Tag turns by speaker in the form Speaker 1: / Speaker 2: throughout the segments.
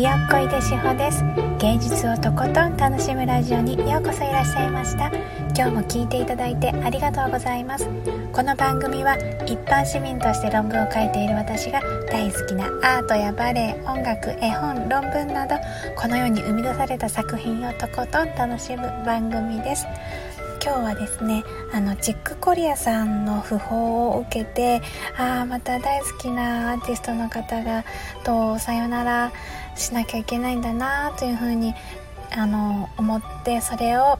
Speaker 1: やっこいでしほです。芸術をとことん楽しむラジオにようこそいらっしゃいました。今日も聞いていただいてありがとうございます。この番組は一般市民として論文を書いている私が大好きなアートやバレエ音楽絵本論文などこの世に生み出された作品をとことん楽しむ番組です。今日はですねあのチックコリアさんの訃報を受けてああまた大好きなアーティストの方がとさよならしなきゃいけないんだなというふうにあの思ってそれを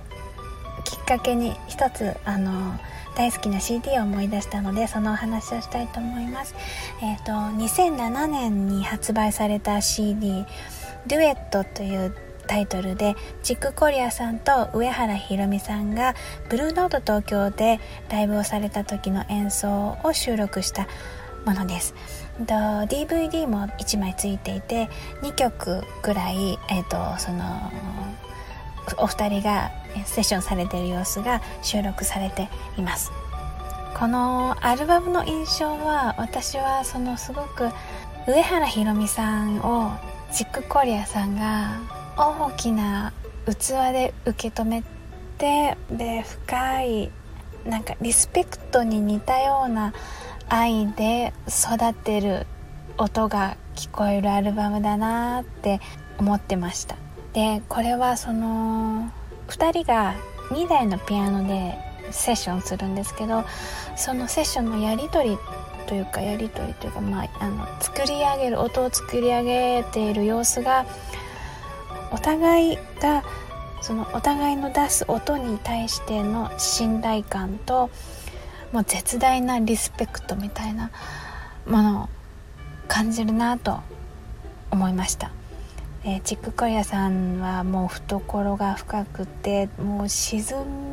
Speaker 1: きっかけに一つあの大好きな CD を思い出したのでそのお話をしたいと思います。えっ、ー、と2007年に発売された CD「デュエット」というタイトルでチックコリアさんと上原ひろみさんがブルーノート東京でライブをされた時の演奏を収録したものです。DVD も1枚ついていて2曲くらい、えーと、そのお二人がセッションされている様子が収録されていますこのアルバムの印象は私はそのすごく上原ひろみさんをチックコリアさんが大きな器で受け止めてで深いなんかリスペクトに似たような愛で育てる音が聞こえるアルバムだなって思ってました。でこれはその2人が2台のピアノでセッションするんですけどそのセッションのやり取りというかやり取りというか、まあ、あの作り上げる音を作り上げている様子がお互いがそのお互いの出す音に対しての信頼感ともう絶大なリスペクトみたいなものを感じるなと思いました、えー、チックコリアさんはもう懐が深くてもう沈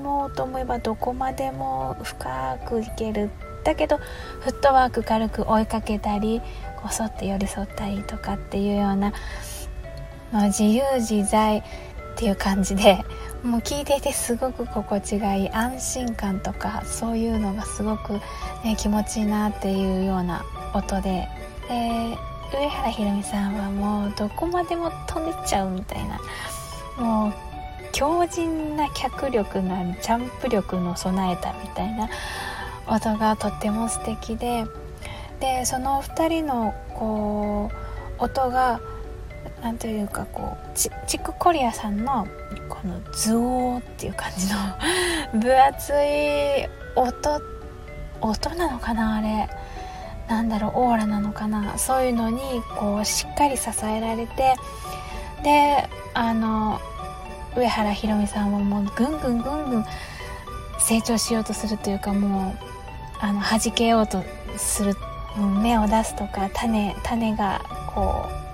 Speaker 1: もうと思えばどこまでも深くいける。だけどフットワーク軽く追いかけたりこそって寄り添ったりとかっていうようなまあ、自由自在っていう感じでもう聞いていてすごく心地がいい安心感とかそういうのがすごく、ね、気持ちいいなっていうような音で。で上原ひろみさんはもうどこまでも飛んでっちゃうみたいな。もう強靭な脚力のあるジャンプ力の備えたみたいな音がとっても素敵で。でその2人のこう音がなんというかこうチックコリアさんのこのズオーっていう感じの 分厚い音音なのかなあれ。なんだろうオーラなのかな。そういうのにこうしっかり支えられてであの上原ひろみさんはもうぐんぐんぐんぐん成長しようとするというかもうあの弾けようとする芽を出すとか種種がこう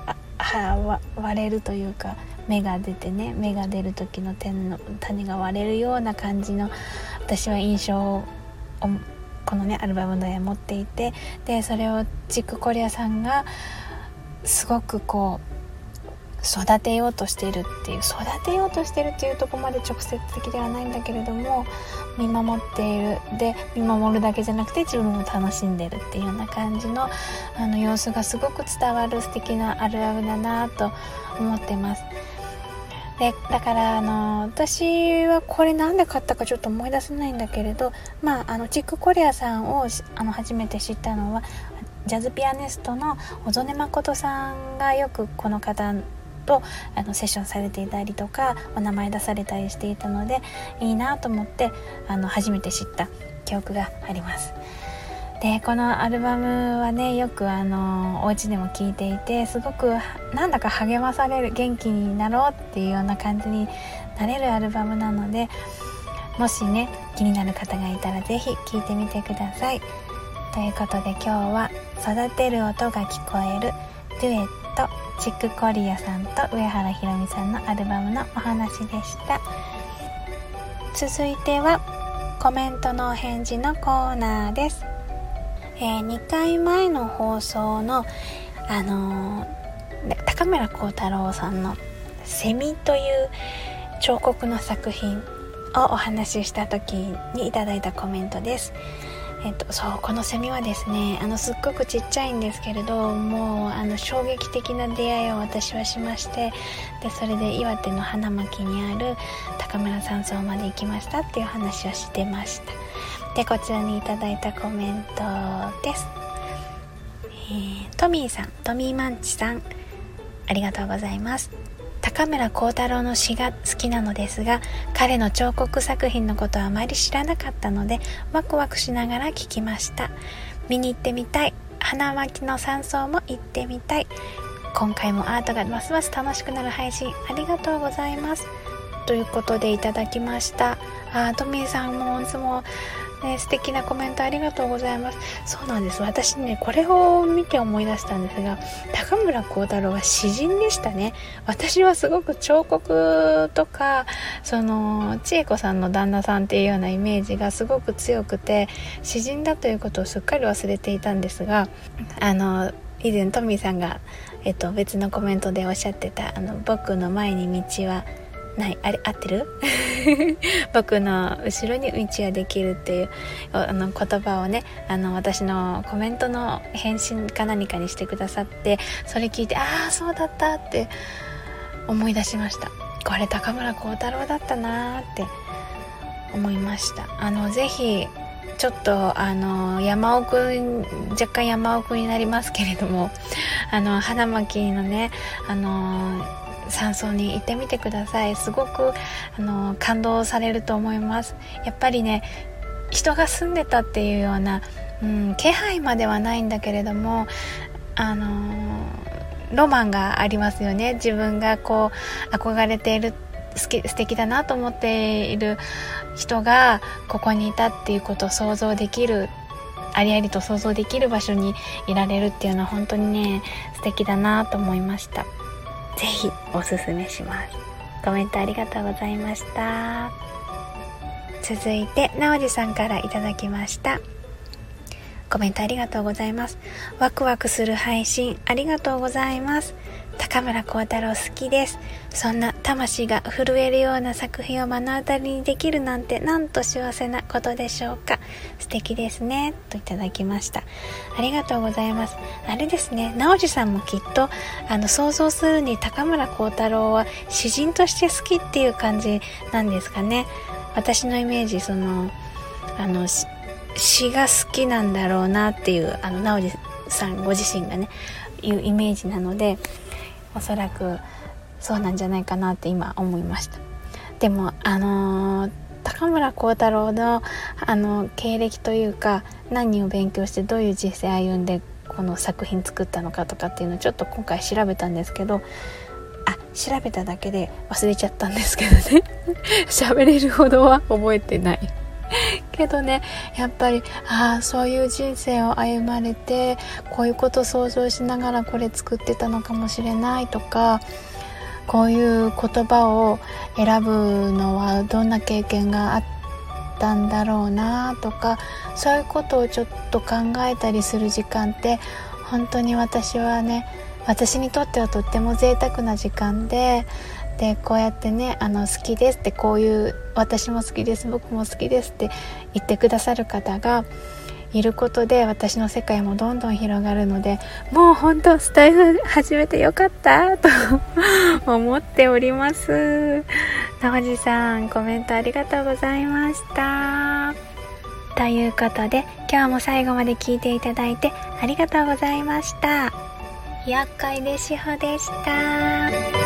Speaker 1: 割れるというか芽が出てね芽が出る時の点の種が割れるような感じの私は印象をこのねアルバムで持っていてでそれをチックコリアさんがすごくこう育てようとしているっていう育てようとしてるっていうとこまで直接的ではないんだけれども見守っているで見守るだけじゃなくて自分も楽しんでるっていうような感じのあの様子がすごく伝わる素敵なあるあるだなと思ってます。でだからあの私はこれ何で買ったかちょっと思い出せないんだけれどまああのチックコリアさんをあの初めて知ったのはジャズピアニストの小曽根誠さんがよくこの方とあのセッションされていたりとかお名前出されたりしていたのでいいなと思ってあの初めて知った記憶があります。でこのアルバムはねよくあのお家でも聴いていてすごくなんだか励まされる元気になろうっていうような感じになれるアルバムなのでもしね気になる方がいたら是非聴いてみてください。ということで今日は「育てる音が聞こえるデュエットとチックコリアさんと上原ひろみさんのアルバムのお話でした。続いてはコメントのお返事のコーナーです、えー、2回前の放送のあのー、高村光太郎さんの「セミ」という彫刻の作品をお話しした時にいただいたコメントです、えっと、そうこのセミはですねあのすっごくちっちゃいんですけれどもうあの衝撃的な出会いを私はしましてでそれで岩手の花巻にある高村山荘まで行きましたっていう話をしてました。でこちらにいただいたコメントです、えー、トミーさんトミーマンチさんありがとうございます。高村光太郎の詩が好きなのですが彼の彫刻作品のことはあまり知らなかったのでワクワクしながら聞きました。見に行ってみたい。花巻の山荘も行ってみたい。今回もアートがますます楽しくなる配信ありがとうございます。ということでいただきました。あトミーさんもいつもね、素敵なコメントありがとうございます。そうなんです。私ね、これを見て思い出したんですが、高村光太郎は詩人でしたね。私はすごく彫刻とか、その、千恵子さんの旦那さんっていうようなイメージがすごく強くて、詩人だということをすっかり忘れていたんですが、あの、以前トミーさんが、えっと、別のコメントでおっしゃってた、あの、僕の前に道は、ないあれ合ってる？僕の後ろに道はできるっていうあの言葉をねあの私のコメントの返信か何かにしてくださってそれ聞いてああそうだったって思い出しました。これ高村光太郎だったなーって思いました。あのぜひちょっとあの山奥若干山奥になりますけれどもあの花巻のねあの山荘に行ってみてください。すごくあの感動されると思います。やっぱりね人が住んでたっていうような、うん、気配まではないんだけれどもあのロマンがありますよね。自分がこう憧れている好き素敵だなと思っている人がここにいたっていうことを想像できるありありと想像できる場所にいられるっていうのは本当にね素敵だなと思いました。ぜひおすすめします。コメントありがとうございました。続いてなおじさんからいただきました。コメントありがとうございます。ワクワクする配信ありがとうございます。高村光太郎好きです。そんな魂が震えるような作品を目の当たりにできるなんてなんと幸せなことでしょうか。素敵ですね。といただきました。ありがとうございます。あれですね。直司さんもきっとあの想像するに高村光太郎は詩人として好きっていう感じなんですかね。私のイメージそのあの詩が好きなんだろうなっていうあの直司さんご自身がねいうイメージなのでおそらくそうなんじゃないかなって今思いました。でもあのー、高村光太郎のあの経歴というか何を勉強してどういう人生歩んでこの作品作ったのかとかっていうのをちょっと今回調べたんですけどあ調べただけで忘れちゃったんですけどね。喋れるほどは覚えてない。けどねやっぱりああそういう人生を歩まれてこういうこと想像しながらこれ作ってたのかもしれないとかこういう言葉を選ぶのはどんな経験があったんだろうなとかそういうことをちょっと考えたりする時間って本当に私はね私にとってはとっても贅沢な時間ででこうやってねあの好きですってこういう私も好きです僕も好きですって言ってくださる方がいることで私の世界もどんどん広がるのでもう本当スタイル始めてよかったと思っております。直司さんコメントありがとうございました。ということで今日も最後まで聞いていただいてありがとうございました。厄介でしほでした。